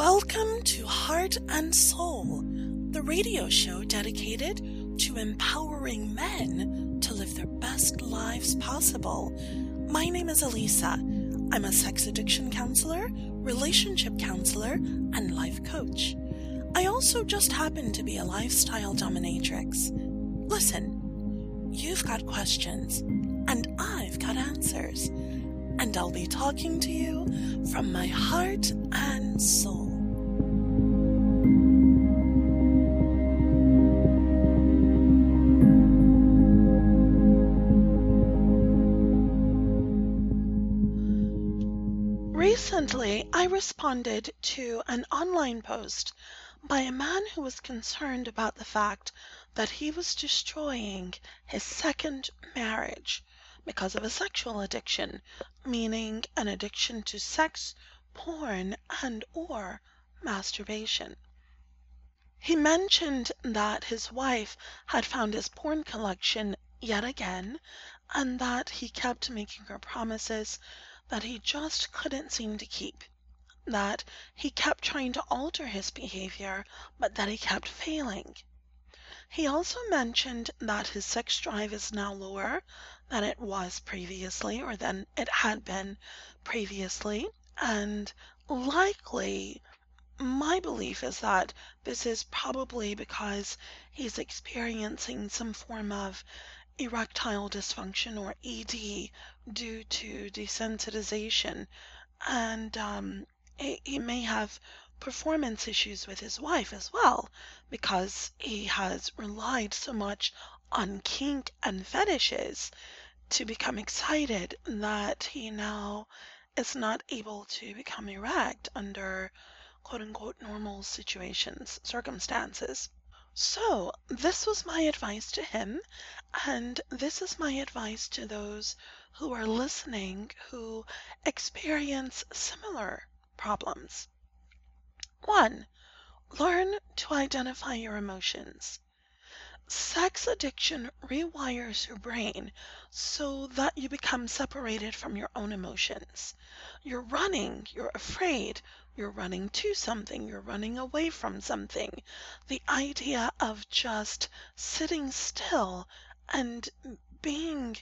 Welcome to Heart and Soul, the radio show dedicated to empowering men to live their best lives possible. My name is Alisa. I'm a sex addiction counselor, relationship counselor, and life coach. I also just happen to be a lifestyle dominatrix. Listen, you've got questions, and I've got answers. And I'll be talking to you from my heart and soul. Recently, I responded to an online post by a man who was concerned about the fact that he was destroying his second marriage because of a sexual addiction, meaning an addiction to sex, porn, and or masturbation. He mentioned that his wife had found his porn collection yet again, and that he kept making her promises that he just couldn't seem to keep. That he kept trying to alter his behavior, but that he kept failing. He also mentioned that his sex drive is now lower than it was previously or than it had been previously, and likely my belief is that this is probably because he's experiencing some form of erectile dysfunction or ED due to desensitization, and um, he, he may have performance issues with his wife as well because he has relied so much on kink and fetishes to become excited that he now is not able to become erect under quote unquote normal situations, circumstances. So, this was my advice to him, and this is my advice to those who are listening who experience similar problems. 1. Learn to identify your emotions. Sex addiction rewires your brain so that you become separated from your own emotions. You're running, you're afraid, you're running to something, you're running away from something. The idea of just sitting still and being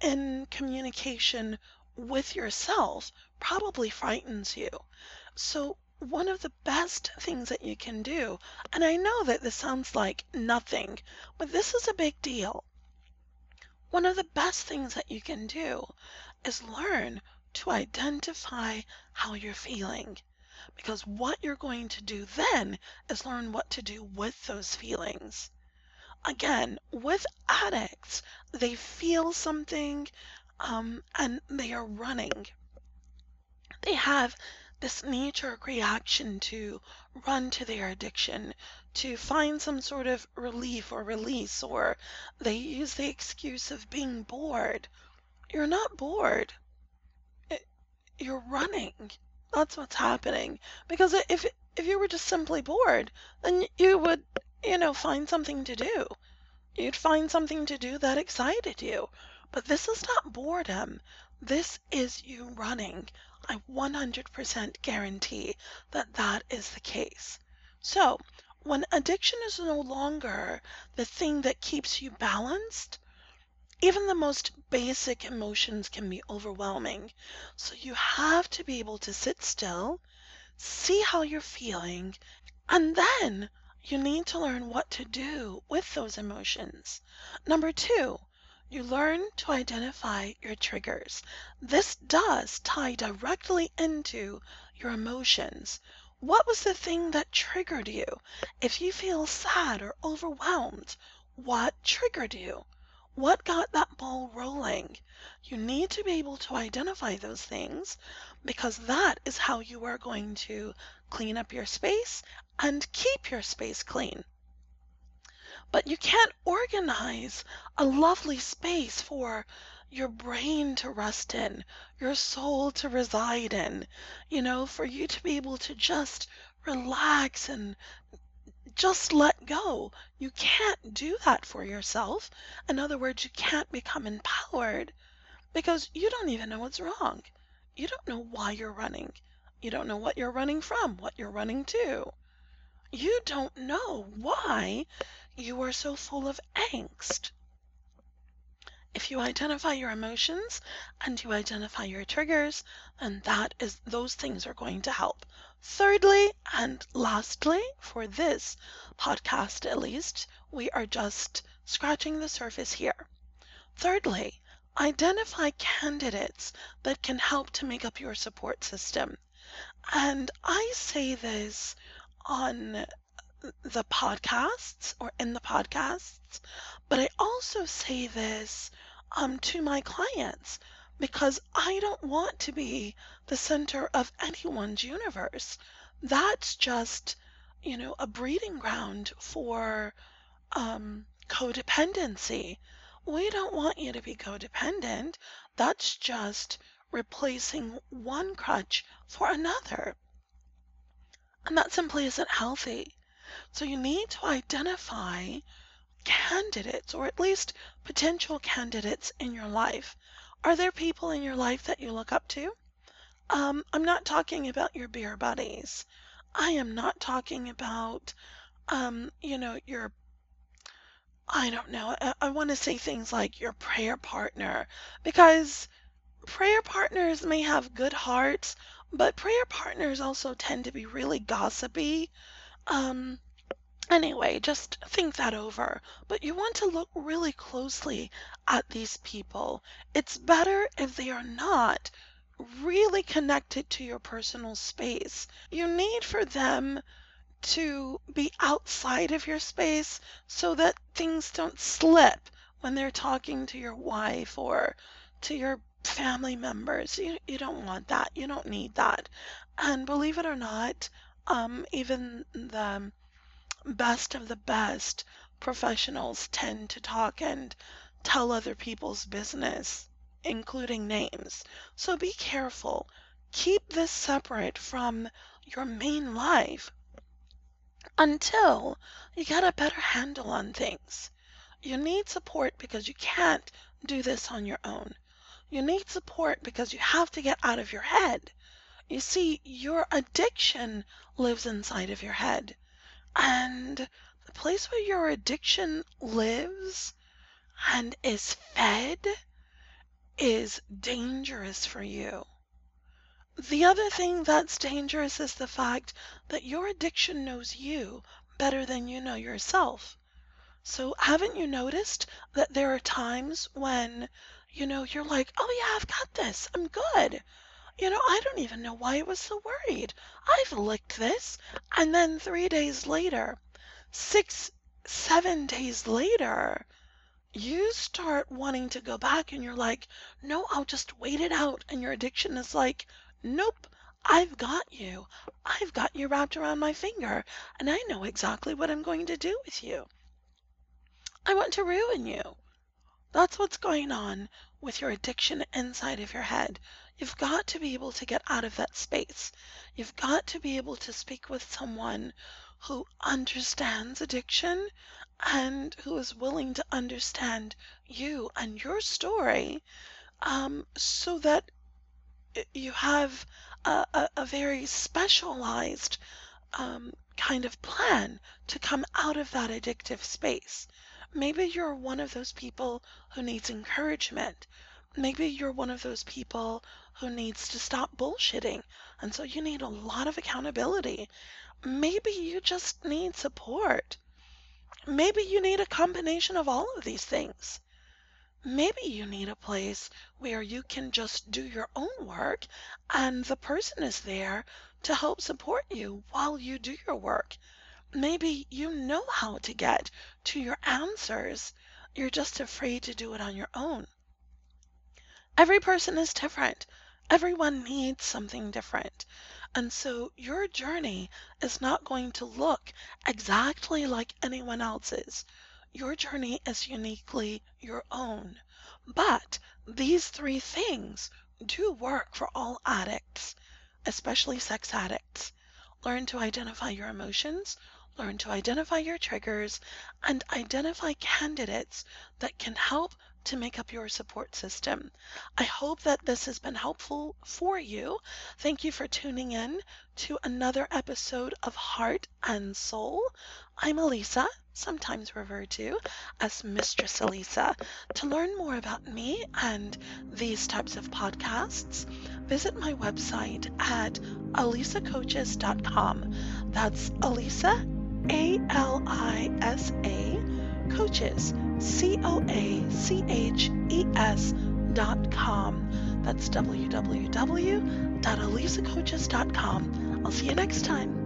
in communication with yourself probably frightens you. So, one of the best things that you can do, and I know that this sounds like nothing, but this is a big deal. One of the best things that you can do is learn to identify how you're feeling. Because what you're going to do then is learn what to do with those feelings. Again, with addicts, they feel something um, and they are running. They have this knee jerk reaction to run to their addiction, to find some sort of relief or release, or they use the excuse of being bored. You're not bored, you're running. That's what's happening. Because if if you were just simply bored, then you would, you know, find something to do. You'd find something to do that excited you. But this is not boredom. This is you running. I 100% guarantee that that is the case. So, when addiction is no longer the thing that keeps you balanced, even the most basic emotions can be overwhelming. So you have to be able to sit still, see how you're feeling, and then you need to learn what to do with those emotions. Number two, you learn to identify your triggers. This does tie directly into your emotions. What was the thing that triggered you? If you feel sad or overwhelmed, what triggered you? What got that ball rolling? You need to be able to identify those things because that is how you are going to clean up your space and keep your space clean. But you can't organize a lovely space for your brain to rest in, your soul to reside in, you know, for you to be able to just relax and just let go. You can't do that for yourself. In other words, you can't become empowered because you don't even know what's wrong. You don't know why you're running. You don't know what you're running from, what you're running to. You don't know why you are so full of angst. If you identify your emotions and you identify your triggers, then that is those things are going to help. Thirdly, and lastly, for this podcast at least, we are just scratching the surface here. Thirdly, identify candidates that can help to make up your support system. And I say this on the podcasts or in the podcasts, but I also say this um, to my clients because I don't want to be the center of anyone's universe. That's just, you know, a breeding ground for um, codependency. We don't want you to be codependent. That's just replacing one crutch for another. And that simply isn't healthy. So you need to identify candidates, or at least potential candidates in your life. Are there people in your life that you look up to? Um, I'm not talking about your beer buddies. I am not talking about, um, you know, your, I don't know, I, I want to say things like your prayer partner, because prayer partners may have good hearts, but prayer partners also tend to be really gossipy. Um, anyway, just think that over. But you want to look really closely at these people. It's better if they are not really connected to your personal space. You need for them to be outside of your space so that things don't slip when they're talking to your wife or to your family members. You, you don't want that. You don't need that. And believe it or not, um, even the best of the best professionals tend to talk and tell other people's business, including names. So be careful. Keep this separate from your main life until you get a better handle on things. You need support because you can't do this on your own. You need support because you have to get out of your head. You see, your addiction lives inside of your head. And the place where your addiction lives and is fed is dangerous for you. The other thing that's dangerous is the fact that your addiction knows you better than you know yourself. So, haven't you noticed that there are times when you know, you're like, oh yeah, I've got this. I'm good. You know, I don't even know why I was so worried. I've licked this. And then three days later, six, seven days later, you start wanting to go back and you're like, no, I'll just wait it out. And your addiction is like, nope, I've got you. I've got you wrapped around my finger. And I know exactly what I'm going to do with you. I want to ruin you. That's what's going on with your addiction inside of your head. You've got to be able to get out of that space. You've got to be able to speak with someone who understands addiction and who is willing to understand you and your story um, so that you have a, a, a very specialized um, kind of plan to come out of that addictive space. Maybe you're one of those people who needs encouragement. Maybe you're one of those people who needs to stop bullshitting, and so you need a lot of accountability. Maybe you just need support. Maybe you need a combination of all of these things. Maybe you need a place where you can just do your own work and the person is there to help support you while you do your work. Maybe you know how to get to your answers. You're just afraid to do it on your own. Every person is different. Everyone needs something different. And so your journey is not going to look exactly like anyone else's. Your journey is uniquely your own. But these three things do work for all addicts, especially sex addicts. Learn to identify your emotions, learn to identify your triggers, and identify candidates that can help to make up your support system. I hope that this has been helpful for you. Thank you for tuning in to another episode of Heart and Soul. I'm Alisa, sometimes referred to as Mistress Alisa. To learn more about me and these types of podcasts, visit my website at alisacoaches.com. That's Alisa, A L I S A, coaches, C O A C H E S dot com. That's www.alisacoaches.com. I'll see you next time.